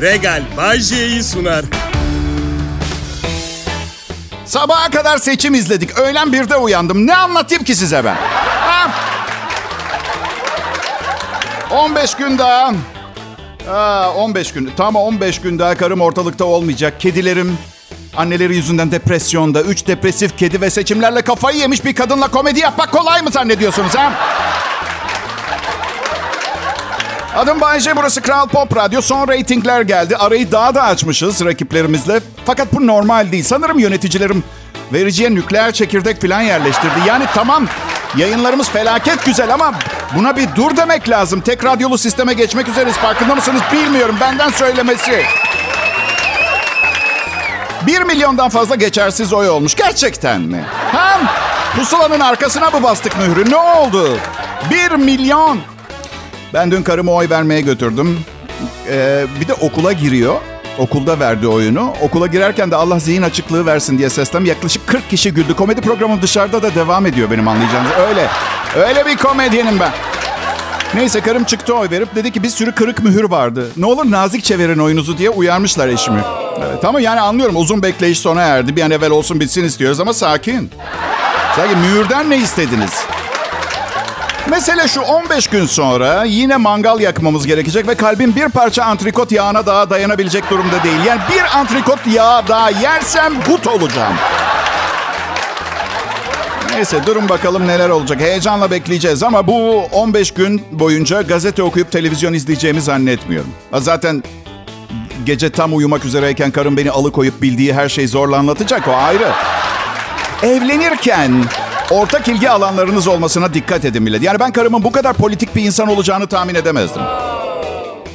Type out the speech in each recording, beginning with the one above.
Regal Bay J'yi sunar. Sabaha kadar seçim izledik. Öğlen birde uyandım. Ne anlatayım ki size ben? Ha? 15 gün daha. Aa, 15 gün. Tam 15 gün daha karım ortalıkta olmayacak. Kedilerim anneleri yüzünden depresyonda. Üç depresif kedi ve seçimlerle kafayı yemiş bir kadınla komedi yapmak kolay mı zannediyorsunuz ha? Adım Bayece, burası Kral Pop Radyo. Son reytingler geldi. Arayı daha da açmışız rakiplerimizle. Fakat bu normal değil. Sanırım yöneticilerim vericiye nükleer çekirdek falan yerleştirdi. Yani tamam yayınlarımız felaket güzel ama buna bir dur demek lazım. Tek radyolu sisteme geçmek üzereyiz. Farkında mısınız bilmiyorum. Benden söylemesi. Bir milyondan fazla geçersiz oy olmuş. Gerçekten mi? Hem pusulanın arkasına mı bastık mührü? Ne oldu? Bir milyon. Ben dün karımı oy vermeye götürdüm. Ee, bir de okula giriyor. Okulda verdi oyunu. Okula girerken de Allah zihin açıklığı versin diye seslem. Yaklaşık 40 kişi güldü. Komedi programı dışarıda da devam ediyor benim anlayacağınız. Öyle. Öyle bir komedyenim ben. Neyse karım çıktı oy verip dedi ki bir sürü kırık mühür vardı. Ne olur nazik çevirin oyunuzu diye uyarmışlar eşimi. Evet, ama yani anlıyorum uzun bekleyiş sona erdi. Bir an evvel olsun bitsin istiyoruz ama sakin. Sakin mühürden ne istediniz? Mesele şu 15 gün sonra yine mangal yakmamız gerekecek ve kalbim bir parça antrikot yağına daha dayanabilecek durumda değil. Yani bir antrikot yağı daha yersem gut olacağım. Neyse durun bakalım neler olacak. Heyecanla bekleyeceğiz ama bu 15 gün boyunca gazete okuyup televizyon izleyeceğimi zannetmiyorum. Zaten gece tam uyumak üzereyken karım beni alıkoyup bildiği her şeyi zorla anlatacak o ayrı. Evlenirken ortak ilgi alanlarınız olmasına dikkat edin millet. Yani ben karımın bu kadar politik bir insan olacağını tahmin edemezdim.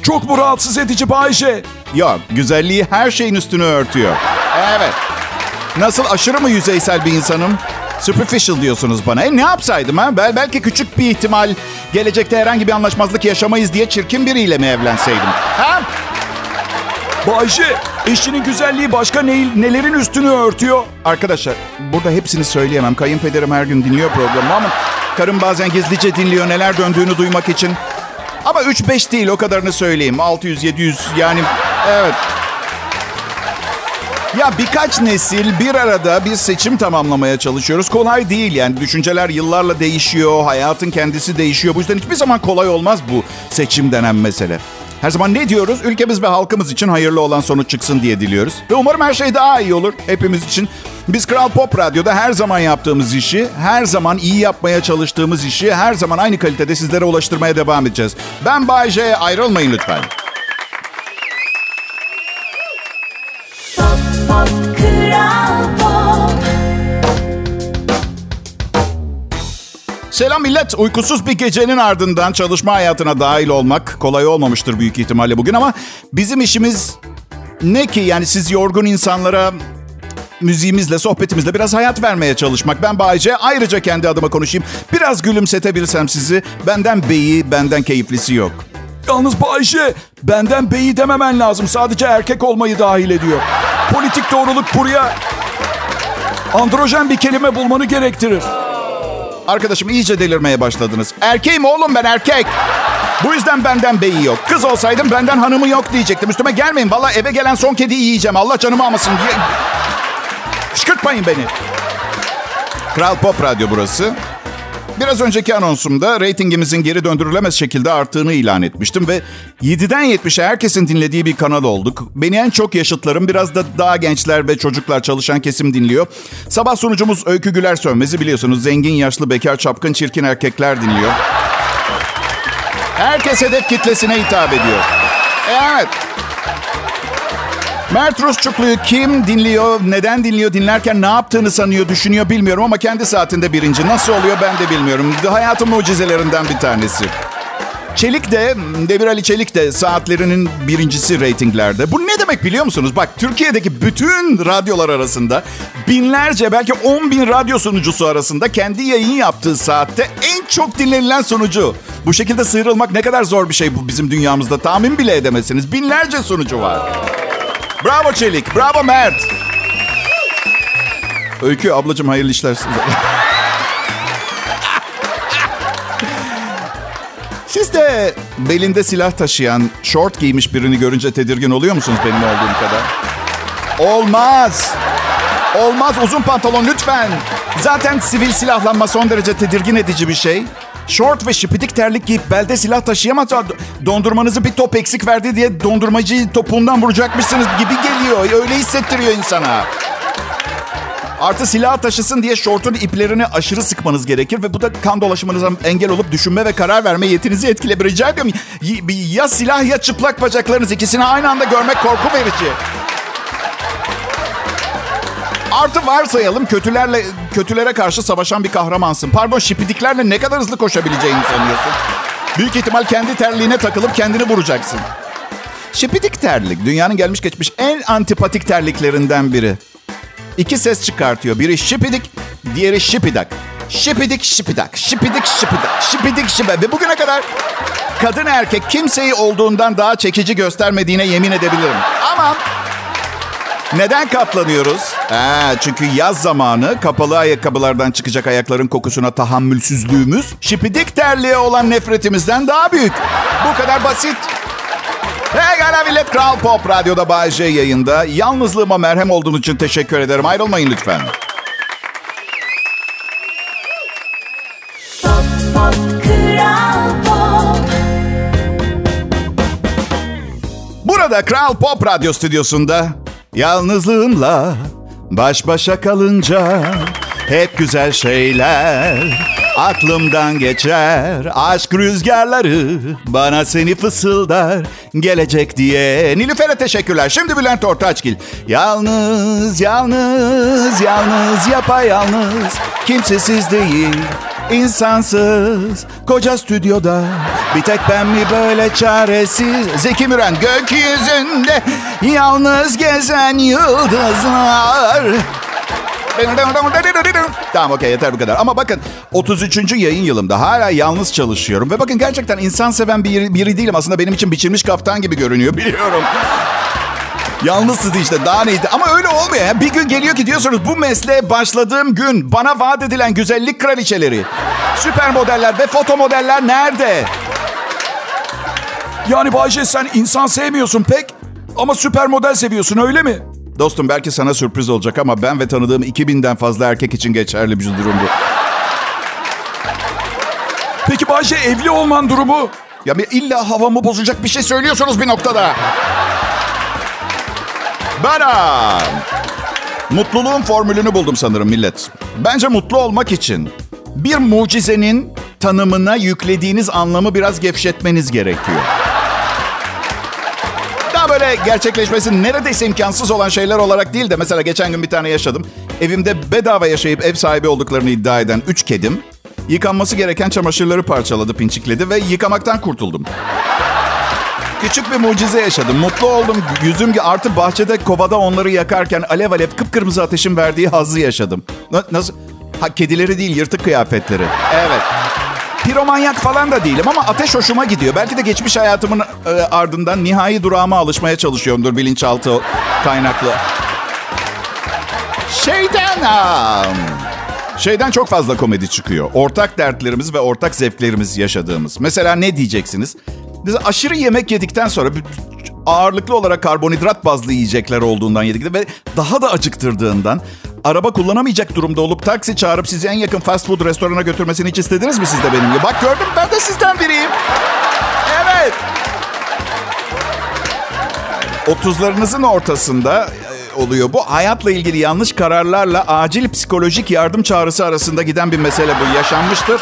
Çok mu rahatsız edici Bayşe? Yok, güzelliği her şeyin üstünü örtüyor. Evet. Nasıl aşırı mı yüzeysel bir insanım? Superficial diyorsunuz bana. E ne yapsaydım ha? Bel belki küçük bir ihtimal gelecekte herhangi bir anlaşmazlık yaşamayız diye çirkin biriyle mi evlenseydim? Ha? Bayşe, eşinin güzelliği başka ne, nelerin üstünü örtüyor? Arkadaşlar burada hepsini söyleyemem. Kayınpederim her gün dinliyor programı ama karım bazen gizlice dinliyor neler döndüğünü duymak için. Ama 3-5 değil o kadarını söyleyeyim. 600-700 yani evet. Ya birkaç nesil bir arada bir seçim tamamlamaya çalışıyoruz. Kolay değil yani. Düşünceler yıllarla değişiyor. Hayatın kendisi değişiyor. Bu yüzden hiçbir zaman kolay olmaz bu seçim denen mesele. Her zaman ne diyoruz? Ülkemiz ve halkımız için hayırlı olan sonuç çıksın diye diliyoruz. Ve umarım her şey daha iyi olur hepimiz için. Biz Kral Pop Radyo'da her zaman yaptığımız işi, her zaman iyi yapmaya çalıştığımız işi, her zaman aynı kalitede sizlere ulaştırmaya devam edeceğiz. Ben Bay J. Ayrılmayın lütfen. Selam millet. Uykusuz bir gecenin ardından çalışma hayatına dahil olmak kolay olmamıştır büyük ihtimalle bugün ama bizim işimiz ne ki? Yani siz yorgun insanlara müziğimizle, sohbetimizle biraz hayat vermeye çalışmak. Ben Bayce. Ayrıca kendi adıma konuşayım. Biraz gülümsetebilsem sizi. Benden beyi, benden keyiflisi yok. Yalnız Bayşe, benden beyi dememen lazım. Sadece erkek olmayı dahil ediyor. Politik doğruluk buraya androjen bir kelime bulmanı gerektirir. Arkadaşım iyice delirmeye başladınız. Erkeğim oğlum ben erkek. Bu yüzden benden beyi yok. Kız olsaydım benden hanımı yok diyecektim. Üstüme gelmeyin. Valla eve gelen son kediyi yiyeceğim. Allah canımı almasın diye. Kışkırtmayın beni. Kral Pop Radyo burası. Biraz önceki anonsumda reytingimizin geri döndürülemez şekilde arttığını ilan etmiştim ve 7'den 70'e herkesin dinlediği bir kanal olduk. Beni en çok yaşıtlarım, biraz da daha gençler ve çocuklar çalışan kesim dinliyor. Sabah sunucumuz Öykü Güler Sönmez'i biliyorsunuz. Zengin, yaşlı, bekar, çapkın, çirkin erkekler dinliyor. Herkes hedef kitlesine hitap ediyor. Evet. Mert Rusçuklu'yu kim dinliyor, neden dinliyor, dinlerken ne yaptığını sanıyor, düşünüyor bilmiyorum ama kendi saatinde birinci. Nasıl oluyor ben de bilmiyorum. Hayatın mucizelerinden bir tanesi. Çelik de, Demir Ali Çelik de saatlerinin birincisi reytinglerde. Bu ne demek biliyor musunuz? Bak Türkiye'deki bütün radyolar arasında binlerce belki 10 bin radyo sunucusu arasında kendi yayın yaptığı saatte en çok dinlenilen sunucu. Bu şekilde sıyrılmak ne kadar zor bir şey bu bizim dünyamızda tahmin bile edemezsiniz. Binlerce sunucu var. Bravo Çelik, bravo Mert. Öykü ablacığım hayırlı işler size. Siz de belinde silah taşıyan, short giymiş birini görünce tedirgin oluyor musunuz benim olduğum kadar? Olmaz. Olmaz uzun pantolon lütfen. Zaten sivil silahlanma son derece tedirgin edici bir şey. Short ve şipidik terlik giyip belde silah taşıyamaz. Dondurmanızı bir top eksik verdi diye dondurmacıyı topuğundan vuracakmışsınız gibi geliyor. Öyle hissettiriyor insana. Artı silah taşısın diye şortun iplerini aşırı sıkmanız gerekir ve bu da kan dolaşımınıza engel olup düşünme ve karar verme yetinizi ediyorum. Ya silah ya çıplak bacaklarınız ikisini aynı anda görmek korku verici. Artı varsayalım kötülerle kötülere karşı savaşan bir kahramansın. Pardon şipidiklerle ne kadar hızlı koşabileceğini sanıyorsun. Büyük ihtimal kendi terliğine takılıp kendini vuracaksın. Şipidik terlik dünyanın gelmiş geçmiş en antipatik terliklerinden biri. İki ses çıkartıyor. Biri şipidik, diğeri şipidak. Şipidik şipidak, şipidik şipidak, şipidik şipidak. Ve bugüne kadar kadın erkek kimseyi olduğundan daha çekici göstermediğine yemin edebilirim. Ama neden katlanıyoruz? Ha, çünkü yaz zamanı kapalı ayakkabılardan çıkacak ayakların kokusuna tahammülsüzlüğümüz şipidik terliğe olan nefretimizden daha büyük. Bu kadar basit. Hey gala millet Kral Pop Radyo'da Bay J yayında. Yalnızlığıma merhem olduğun için teşekkür ederim. Ayrılmayın lütfen. Pop, pop, Kral Pop. Burada Kral Pop Radyo stüdyosunda yalnızlığımla baş başa kalınca hep güzel şeyler aklımdan geçer. Aşk rüzgarları bana seni fısıldar gelecek diye. Nilüfer'e teşekkürler. Şimdi Bülent Ortaçgil. Yalnız, yalnız, yalnız, yapayalnız. Kimsesiz değil, insansız. Koca stüdyoda bir tek ben mi böyle çaresiz? Zeki Müren gökyüzünde yalnız gezen yıldızlar. Tamam okey yeter bu kadar. Ama bakın 33. yayın yılımda hala yalnız çalışıyorum. Ve bakın gerçekten insan seven bir, biri değilim. Aslında benim için biçilmiş kaftan gibi görünüyor biliyorum. Yalnızsız işte daha neydi. Ama öyle olmuyor. Bir gün geliyor ki diyorsunuz bu mesleğe başladığım gün bana vaat edilen güzellik kraliçeleri, süper modeller ve foto modeller nerede? Yani Bayce sen insan sevmiyorsun pek ama süper model seviyorsun öyle mi? Dostum belki sana sürpriz olacak ama ben ve tanıdığım 2000'den fazla erkek için geçerli bir durum bu. Peki Bayce evli olman durumu? Ya bir illa havamı bozacak bir şey söylüyorsunuz bir noktada. Ben ha, mutluluğun formülünü buldum sanırım millet. Bence mutlu olmak için bir mucizenin tanımına yüklediğiniz anlamı biraz gevşetmeniz gerekiyor. Daha böyle gerçekleşmesi neredeyse imkansız olan şeyler olarak değil de mesela geçen gün bir tane yaşadım. Evimde bedava yaşayıp ev sahibi olduklarını iddia eden üç kedim yıkanması gereken çamaşırları parçaladı, pinçikledi ve yıkamaktan kurtuldum. Küçük bir mucize yaşadım. Mutlu oldum. Yüzüm artı bahçede kovada onları yakarken alev alev kıpkırmızı ateşin verdiği hazzı yaşadım. Na- nasıl? Ha kedileri değil yırtık kıyafetleri. Evet. Piromanyak falan da değilim ama ateş hoşuma gidiyor. Belki de geçmiş hayatımın e, ardından nihai durağıma alışmaya çalışıyorumdur bilinçaltı kaynaklı. Şeyden... Şeyden çok fazla komedi çıkıyor. Ortak dertlerimiz ve ortak zevklerimiz yaşadığımız. Mesela ne diyeceksiniz? Biz aşırı yemek yedikten sonra ağırlıklı olarak karbonhidrat bazlı yiyecekler olduğundan yedik ve daha da acıktırdığından araba kullanamayacak durumda olup taksi çağırıp sizi en yakın fast food restorana götürmesini hiç istediniz mi siz de benim gibi? Bak gördüm ben de sizden biriyim. Evet. 30'larınızın ortasında e, oluyor bu. Hayatla ilgili yanlış kararlarla acil psikolojik yardım çağrısı arasında giden bir mesele bu. Yaşanmıştır.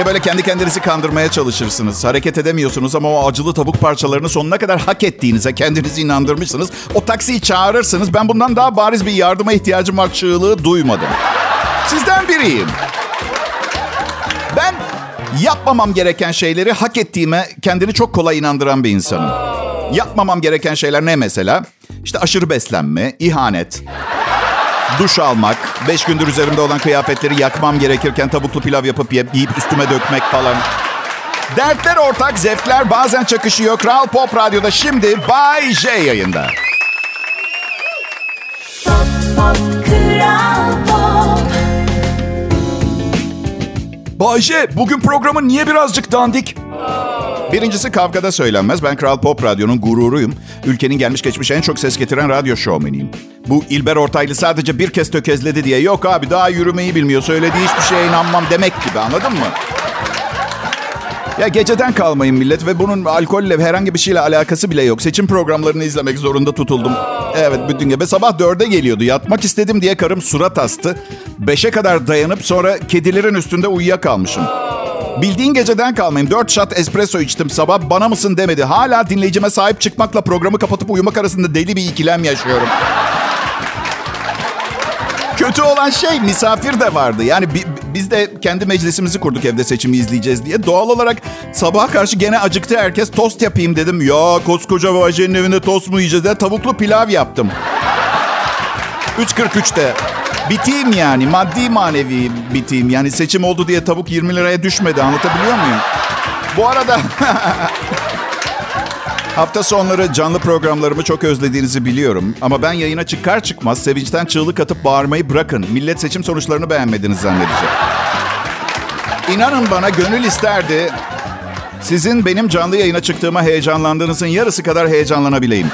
Hani böyle kendi kendinizi kandırmaya çalışırsınız. Hareket edemiyorsunuz ama o acılı tavuk parçalarını sonuna kadar hak ettiğinize kendinizi inandırmışsınız. O taksiyi çağırırsınız. Ben bundan daha bariz bir yardıma ihtiyacım var çığlığı duymadım. Sizden biriyim. Ben yapmamam gereken şeyleri hak ettiğime kendini çok kolay inandıran bir insanım. Yapmamam gereken şeyler ne mesela? İşte aşırı beslenme, ihanet, duş almak, beş gündür üzerimde olan kıyafetleri yakmam gerekirken tavuklu pilav yapıp ye- yiyip üstüme dökmek falan. Dertler ortak, zevkler bazen çakışıyor. Kral Pop Radyo'da şimdi Bay J yayında. Pop, pop, Kral Pop. Bayce bugün programın niye birazcık dandik? Birincisi kavgada söylenmez. Ben Kral Pop Radyo'nun gururuyum. Ülkenin gelmiş geçmiş en çok ses getiren radyo şovmeniyim. Bu İlber Ortaylı sadece bir kez tökezledi diye yok abi daha yürümeyi bilmiyor. Söylediği hiçbir şeye inanmam demek gibi anladın mı? Ya geceden kalmayın millet ve bunun alkolle herhangi bir şeyle alakası bile yok. Seçim programlarını izlemek zorunda tutuldum. Evet bütün gece sabah dörde geliyordu. Yatmak istedim diye karım surat astı. Beşe kadar dayanıp sonra kedilerin üstünde uyuyakalmışım. Bildiğin geceden kalmayayım. Dört shot espresso içtim sabah. Bana mısın demedi. Hala dinleyicime sahip çıkmakla programı kapatıp uyumak arasında deli bir ikilem yaşıyorum. Kötü olan şey misafir de vardı. Yani bi- biz de kendi meclisimizi kurduk evde seçimi izleyeceğiz diye. Doğal olarak sabaha karşı gene acıktı herkes. Tost yapayım dedim. Ya koskoca Vajin'in evinde tost mu yiyeceğiz diye tavuklu pilav yaptım. 3.43'te. Biteyim yani. Maddi manevi biteyim. Yani seçim oldu diye tavuk 20 liraya düşmedi. Anlatabiliyor muyum? Bu arada hafta sonları canlı programlarımı çok özlediğinizi biliyorum. Ama ben yayına çıkar çıkmaz sevinçten çığlık atıp bağırmayı bırakın. Millet seçim sonuçlarını beğenmediniz zannedecek. İnanın bana gönül isterdi. Sizin benim canlı yayına çıktığıma heyecanlandığınızın yarısı kadar heyecanlanabileyim.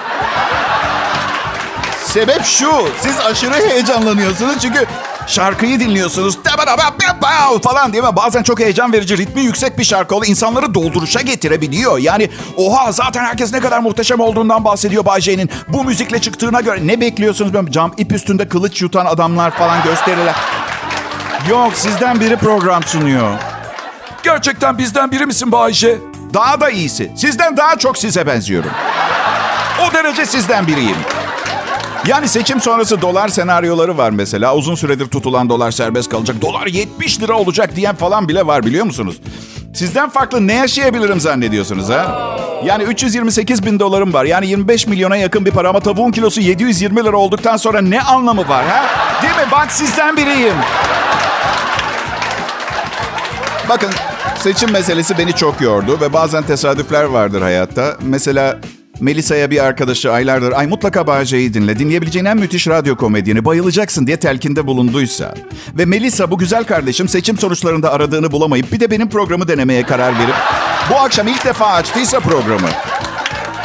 Sebep şu. Siz aşırı heyecanlanıyorsunuz çünkü şarkıyı dinliyorsunuz. falan değil mi? Bazen çok heyecan verici, ritmi yüksek bir şarkı oluyor. İnsanları dolduruşa getirebiliyor. Yani oha zaten herkes ne kadar muhteşem olduğundan bahsediyor Bay J'nin. Bu müzikle çıktığına göre ne bekliyorsunuz? Cam ip üstünde kılıç yutan adamlar falan gösteriler. Yok sizden biri program sunuyor. Gerçekten bizden biri misin Bayce? Daha da iyisi. Sizden daha çok size benziyorum. O derece sizden biriyim. Yani seçim sonrası dolar senaryoları var mesela. Uzun süredir tutulan dolar serbest kalacak. Dolar 70 lira olacak diyen falan bile var biliyor musunuz? Sizden farklı ne yaşayabilirim zannediyorsunuz ha? Yani 328 bin dolarım var. Yani 25 milyona yakın bir para ama tavuğun kilosu 720 lira olduktan sonra ne anlamı var ha? Değil mi? Bak sizden biriyim. Bakın seçim meselesi beni çok yordu ve bazen tesadüfler vardır hayatta. Mesela Melisa'ya bir arkadaşı aylardır ay mutlaka Bağcay'ı dinle dinleyebileceğin en müthiş radyo komedyeni bayılacaksın diye telkinde bulunduysa ve Melisa bu güzel kardeşim seçim sonuçlarında aradığını bulamayıp bir de benim programı denemeye karar verip bu akşam ilk defa açtıysa programı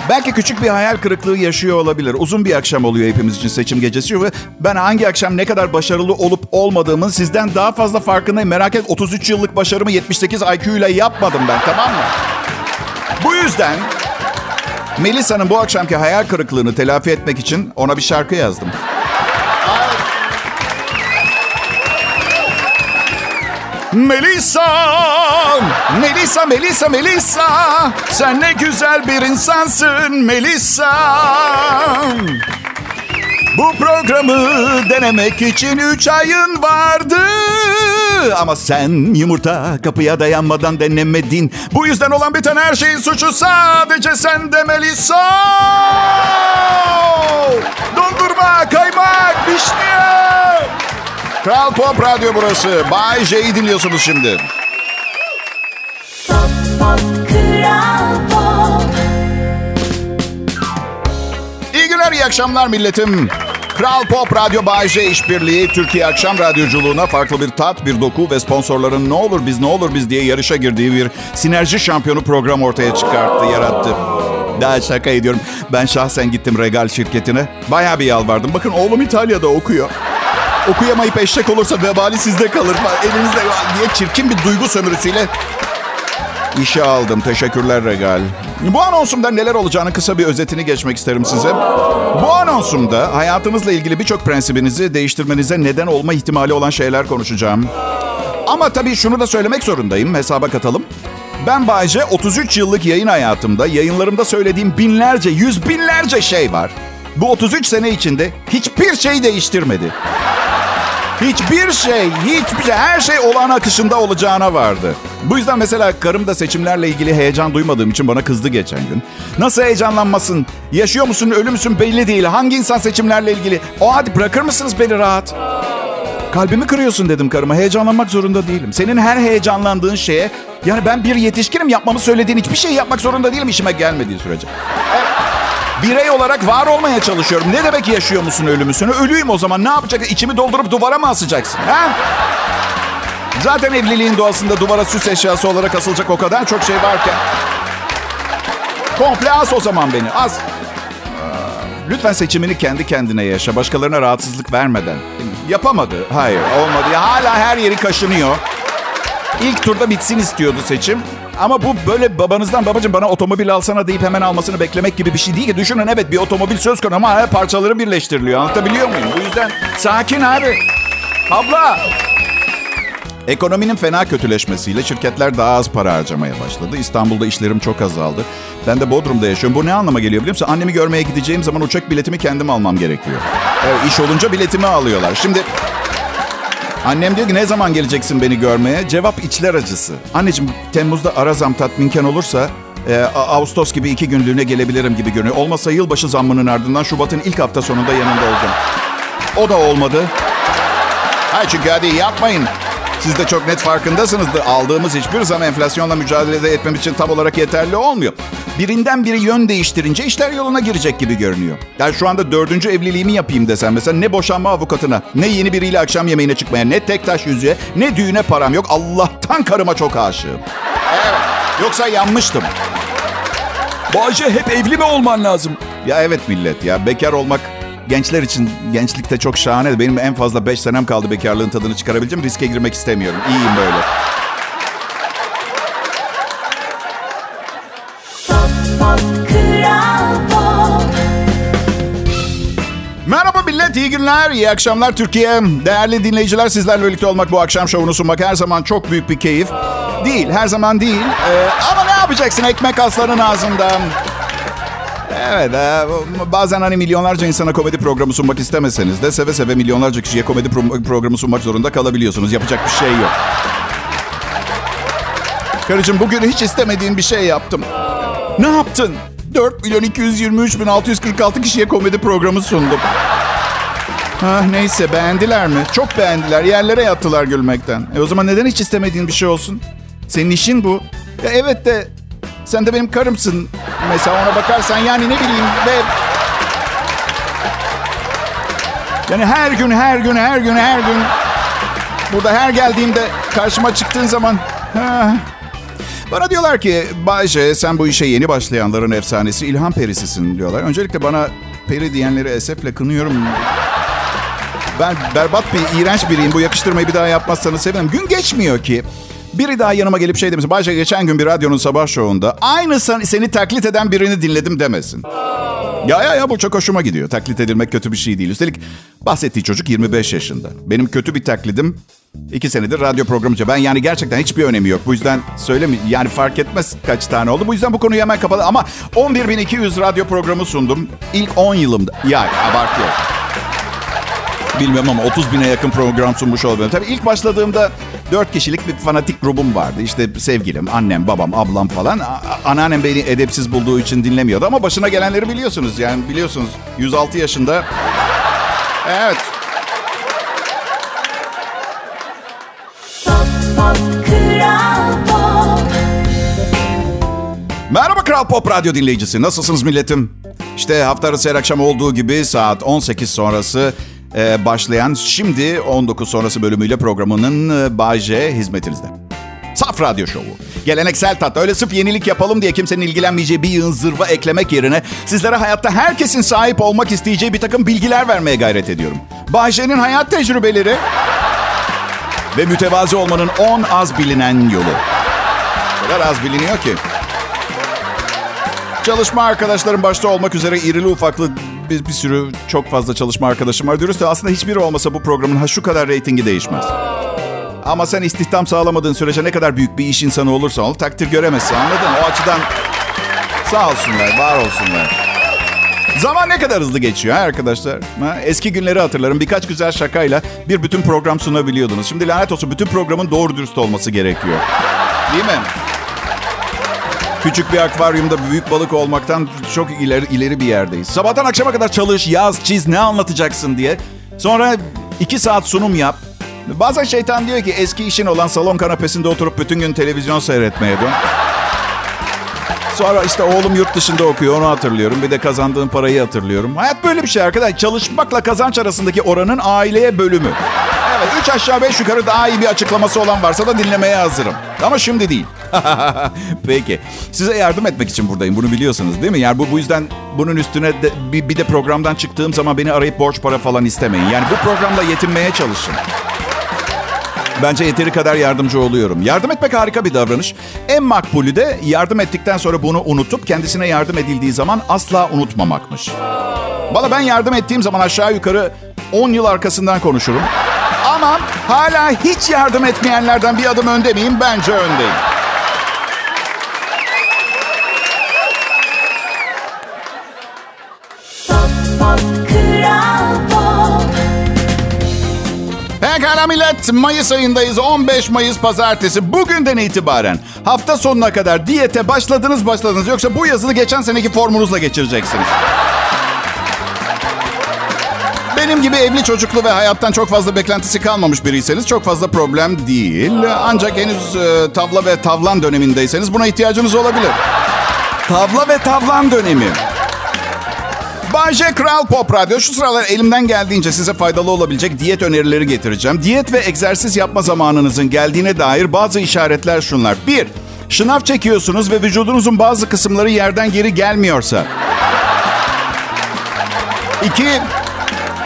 Belki küçük bir hayal kırıklığı yaşıyor olabilir. Uzun bir akşam oluyor hepimiz için seçim gecesi ve ben hangi akşam ne kadar başarılı olup olmadığımın sizden daha fazla farkındayım. Merak et 33 yıllık başarımı 78 IQ ile yapmadım ben tamam mı? Bu yüzden Melisa'nın bu akşamki hayal kırıklığını telafi etmek için ona bir şarkı yazdım. Melisa, Melisa, Melisa, Melisa. Sen ne güzel bir insansın Melisa. Bu programı denemek için üç ayın vardı. Ama sen yumurta kapıya dayanmadan denemedin. Bu yüzden olan biten her şeyin suçu sadece sende Melisa. Dondurma, kaymak, vişne. Kral Pop Radyo burası. Bay J'yi dinliyorsunuz şimdi. Pop pop kral pop İyi günler, iyi akşamlar milletim. Kral Pop Radyo Bay J işbirliği Türkiye Akşam Radyoculuğuna farklı bir tat, bir doku ve sponsorların ne olur biz ne olur biz diye yarışa girdiği bir sinerji şampiyonu program ortaya çıkarttı, yarattı. Daha şaka ediyorum. Ben şahsen gittim Regal şirketine. Bayağı bir yalvardım. Bakın oğlum İtalya'da okuyor. Okuyamayıp eşek olursa vebali sizde kalır. Elinizde diye çirkin bir duygu sömürüsüyle işe aldım. Teşekkürler Regal. Bu anonsumda neler olacağını kısa bir özetini geçmek isterim size. Bu anonsumda hayatınızla ilgili birçok prensibinizi değiştirmenize neden olma ihtimali olan şeyler konuşacağım. Ama tabii şunu da söylemek zorundayım. Hesaba katalım. Ben Bayce 33 yıllık yayın hayatımda yayınlarımda söylediğim binlerce, yüz binlerce şey var. Bu 33 sene içinde hiçbir şey değiştirmedi. Hiçbir şey, hiçbir şey, her şey olağan akışında olacağına vardı. Bu yüzden mesela karım da seçimlerle ilgili heyecan duymadığım için bana kızdı geçen gün. Nasıl heyecanlanmasın? Yaşıyor musun, ölü müsün belli değil. Hangi insan seçimlerle ilgili? O hadi bırakır mısınız beni rahat? Kalbimi kırıyorsun dedim karıma. Heyecanlanmak zorunda değilim. Senin her heyecanlandığın şeye... Yani ben bir yetişkinim yapmamı söylediğin hiçbir şey yapmak zorunda değilim işime gelmediği sürece. Evet. Birey olarak var olmaya çalışıyorum. Ne demek yaşıyor musun, ölü? Ölüyüm o zaman. Ne yapacaksın? İçimi doldurup duvara mı asacaksın? Ha? Zaten evliliğin doğasında duvara süs eşyası olarak asılacak o kadar çok şey varken. Komple as o zaman beni. Az. Lütfen seçimini kendi kendine yaşa. Başkalarına rahatsızlık vermeden. Yapamadı. Hayır olmadı. Hala her yeri kaşınıyor. İlk turda bitsin istiyordu seçim. Ama bu böyle babanızdan babacığım bana otomobil alsana deyip hemen almasını beklemek gibi bir şey değil ki. Düşünün evet bir otomobil söz konusu ama parçaları birleştiriliyor. Anlatabiliyor muyum? Bu yüzden sakin abi. Abla. Ekonominin fena kötüleşmesiyle şirketler daha az para harcamaya başladı. İstanbul'da işlerim çok azaldı. Ben de Bodrum'da yaşıyorum. Bu ne anlama geliyor biliyor musun? Annemi görmeye gideceğim zaman uçak biletimi kendim almam gerekiyor. Evet, iş olunca biletimi alıyorlar. Şimdi annem diyor ki ne zaman geleceksin beni görmeye? Cevap içler acısı. Anneciğim Temmuz'da ara zam tatminken olursa e, Ağustos gibi iki günlüğüne gelebilirim gibi görünüyor. Olmasa yılbaşı zammının ardından Şubat'ın ilk hafta sonunda yanında olacağım. O da olmadı. Hayır çünkü hadi yapmayın. Siz de çok net farkındasınızdır. Aldığımız hiçbir zam enflasyonla mücadele etmemiz için tam olarak yeterli olmuyor. Birinden biri yön değiştirince işler yoluna girecek gibi görünüyor. Yani şu anda dördüncü evliliğimi yapayım desem mesela ne boşanma avukatına, ne yeni biriyle akşam yemeğine çıkmaya, ne tek taş yüzüğe, ne düğüne param yok. Allah'tan karıma çok aşığım. Evet. Yoksa yanmıştım. Bayce hep evli mi olman lazım? Ya evet millet ya bekar olmak gençler için gençlikte çok şahane. Benim en fazla 5 senem kaldı bekarlığın tadını çıkarabileceğim. Riske girmek istemiyorum. İyiyim böyle. Pop Merhaba millet, iyi günler, iyi akşamlar Türkiye. Değerli dinleyiciler sizlerle birlikte olmak bu akşam şovunu sunmak her zaman çok büyük bir keyif. Değil, her zaman değil. Ee, ama ne yapacaksın ekmek aslanın ağzında. Evet, e, bazen hani milyonlarca insana komedi programı sunmak istemeseniz de seve seve milyonlarca kişiye komedi pro- programı sunmak zorunda kalabiliyorsunuz. Yapacak bir şey yok. Karıcığım bugün hiç istemediğin bir şey yaptım. Ne yaptın? 4 milyon 223 bin 646 kişiye komedi programı sundum. Ah, neyse beğendiler mi? Çok beğendiler. Yerlere yattılar gülmekten. E o zaman neden hiç istemediğin bir şey olsun? Senin işin bu. Ya evet de sen de benim karımsın. Mesela ona bakarsan yani ne bileyim ve... Yani her gün, her gün, her gün, her gün... Burada her geldiğimde karşıma çıktığın zaman... bana diyorlar ki Bayce sen bu işe yeni başlayanların efsanesi ilham perisisin diyorlar. Öncelikle bana peri diyenleri esefle kınıyorum. Ben berbat bir, iğrenç biriyim. Bu yakıştırmayı bir daha yapmazsanız sevinirim. Gün geçmiyor ki. Biri daha yanıma gelip şey demesin. Bayce geçen gün bir radyonun sabah şovunda aynı sen- seni taklit eden birini dinledim demesin. Ya ya ya bu çok hoşuma gidiyor. Taklit edilmek kötü bir şey değil. Üstelik bahsettiği çocuk 25 yaşında. Benim kötü bir taklidim iki senedir radyo programcı. Ben yani gerçekten hiçbir önemi yok. Bu yüzden söylemi yani fark etmez kaç tane oldu. Bu yüzden bu konuyu hemen kapalı. Ama 11.200 radyo programı sundum. İlk 10 yılımda. Ya abartıyorum. Bilmiyorum ama 30 bine yakın program sunmuş olabilirim. Tabii ilk başladığımda 4 kişilik bir fanatik grubum vardı. İşte sevgilim, annem, babam, ablam falan. A- anneannem beni edepsiz bulduğu için dinlemiyordu. Ama başına gelenleri biliyorsunuz. Yani biliyorsunuz 106 yaşında. Evet. Merhaba Kral Pop Radyo dinleyicisi. Nasılsınız milletim? İşte hafta arası her akşam olduğu gibi saat 18 sonrası e, başlayan şimdi 19 sonrası bölümüyle programının e, Bay J hizmetinizde. Saf Radyo Şovu. Geleneksel tat. Öyle sırf yenilik yapalım diye kimsenin ilgilenmeyeceği bir yığın zırva eklemek yerine sizlere hayatta herkesin sahip olmak isteyeceği bir takım bilgiler vermeye gayret ediyorum. Bay J'nin hayat tecrübeleri ve mütevazi olmanın 10 az bilinen yolu. Kadar az biliniyor ki. Çalışma arkadaşlarım başta olmak üzere irili ufaklı bir, bir sürü çok fazla çalışma arkadaşım var. Dürüst de aslında hiçbiri olmasa bu programın ha şu kadar reytingi değişmez. Ama sen istihdam sağlamadığın sürece ne kadar büyük bir iş insanı olursan ol takdir göremezsin anladın? O açıdan sağ olsunlar, var olsunlar. Zaman ne kadar hızlı geçiyor ha arkadaşlar. Ha, eski günleri hatırlarım. Birkaç güzel şakayla bir bütün program sunabiliyordunuz. Şimdi lanet olsun bütün programın doğru dürüst olması gerekiyor. Değil mi? Küçük bir akvaryumda büyük balık olmaktan çok ileri, ileri bir yerdeyiz. Sabahtan akşama kadar çalış, yaz, çiz, ne anlatacaksın diye. Sonra iki saat sunum yap. Bazen şeytan diyor ki eski işin olan salon kanapesinde oturup bütün gün televizyon seyretmeye dön. Sonra işte oğlum yurt dışında okuyor onu hatırlıyorum. Bir de kazandığım parayı hatırlıyorum. Hayat böyle bir şey arkadaş. Çalışmakla kazanç arasındaki oranın aileye bölümü. Evet üç aşağı beş yukarı daha iyi bir açıklaması olan varsa da dinlemeye hazırım. Ama şimdi değil. Peki. Size yardım etmek için buradayım. Bunu biliyorsunuz değil mi? Yani bu, bu yüzden bunun üstüne de, bir, bir de programdan çıktığım zaman beni arayıp borç para falan istemeyin. Yani bu programla yetinmeye çalışın. Bence yeteri kadar yardımcı oluyorum. Yardım etmek harika bir davranış. En makbulü de yardım ettikten sonra bunu unutup kendisine yardım edildiği zaman asla unutmamakmış. Valla ben yardım ettiğim zaman aşağı yukarı 10 yıl arkasından konuşurum. Ama hala hiç yardım etmeyenlerden bir adım önde miyim? Bence öndeyim. Pekala millet, Mayıs ayındayız. 15 Mayıs pazartesi. Bugünden itibaren hafta sonuna kadar diyete başladınız başladınız. Yoksa bu yazılı geçen seneki formunuzla geçireceksiniz. Benim gibi evli çocuklu ve hayattan çok fazla beklentisi kalmamış biriyseniz çok fazla problem değil. Ancak henüz e, tavla ve tavlan dönemindeyseniz buna ihtiyacınız olabilir. Tavla ve tavlan dönemi. Bayce Kral Pop Radyo. Şu sıralar elimden geldiğince size faydalı olabilecek diyet önerileri getireceğim. Diyet ve egzersiz yapma zamanınızın geldiğine dair bazı işaretler şunlar. Bir, şınav çekiyorsunuz ve vücudunuzun bazı kısımları yerden geri gelmiyorsa. İki,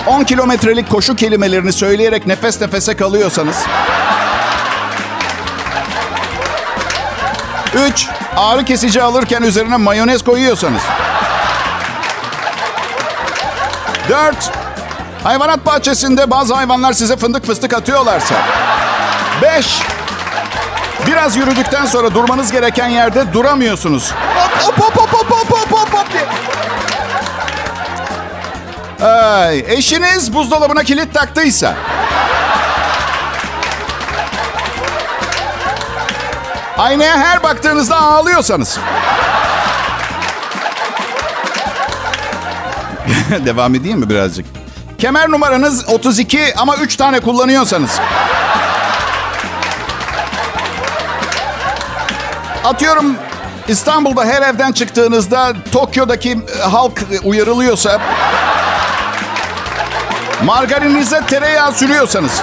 10 kilometrelik koşu kelimelerini söyleyerek nefes nefese kalıyorsanız. 3. Ağrı kesici alırken üzerine mayonez koyuyorsanız. 4. Hayvanat bahçesinde bazı hayvanlar size fındık fıstık atıyorlarsa. 5. Biraz yürüdükten sonra durmanız gereken yerde duramıyorsunuz. Hop hop hop hop hop hop hop hop. Ay, eşiniz buzdolabına kilit taktıysa. Aynaya her baktığınızda ağlıyorsanız. Devam edeyim mi birazcık? Kemer numaranız 32 ama 3 tane kullanıyorsanız. Atıyorum İstanbul'da her evden çıktığınızda Tokyo'daki e, halk uyarılıyorsa margarinize tereyağı sürüyorsanız.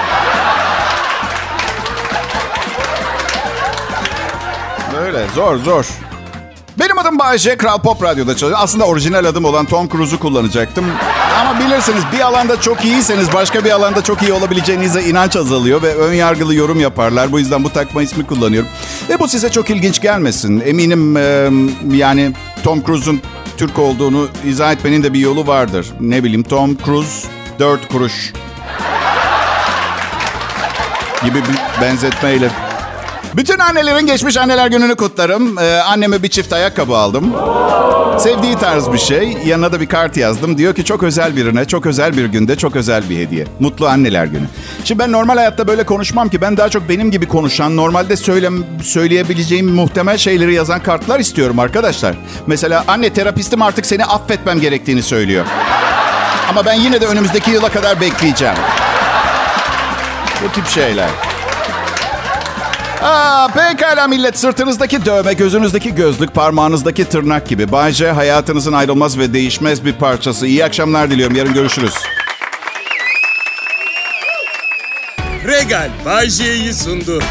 Öyle zor zor. Benim adım Bayece, Kral Pop Radyo'da çalışıyorum. Aslında orijinal adım olan Tom Cruise'u kullanacaktım. Ama bilirsiniz bir alanda çok iyiyseniz başka bir alanda çok iyi olabileceğinize inanç azalıyor ve ön yargılı yorum yaparlar. Bu yüzden bu takma ismi kullanıyorum. Ve bu size çok ilginç gelmesin. Eminim e, yani Tom Cruise'un Türk olduğunu izah etmenin de bir yolu vardır. Ne bileyim Tom Cruise dört kuruş gibi bir benzetmeyle bütün annelerin geçmiş anneler gününü kutlarım. Ee, anneme bir çift ayakkabı aldım. Sevdiği tarz bir şey. Yanına da bir kart yazdım. Diyor ki çok özel birine, çok özel bir günde, çok özel bir hediye. Mutlu anneler günü. Şimdi ben normal hayatta böyle konuşmam ki. Ben daha çok benim gibi konuşan, normalde söyle, söyleyebileceğim muhtemel şeyleri yazan kartlar istiyorum arkadaşlar. Mesela anne terapistim artık seni affetmem gerektiğini söylüyor. Ama ben yine de önümüzdeki yıla kadar bekleyeceğim. Bu tip şeyler. Aa, pekala millet. Sırtınızdaki dövme, gözünüzdeki gözlük, parmağınızdaki tırnak gibi. Bayce hayatınızın ayrılmaz ve değişmez bir parçası. İyi akşamlar diliyorum. Yarın görüşürüz. Regal Bay J'yi sundu.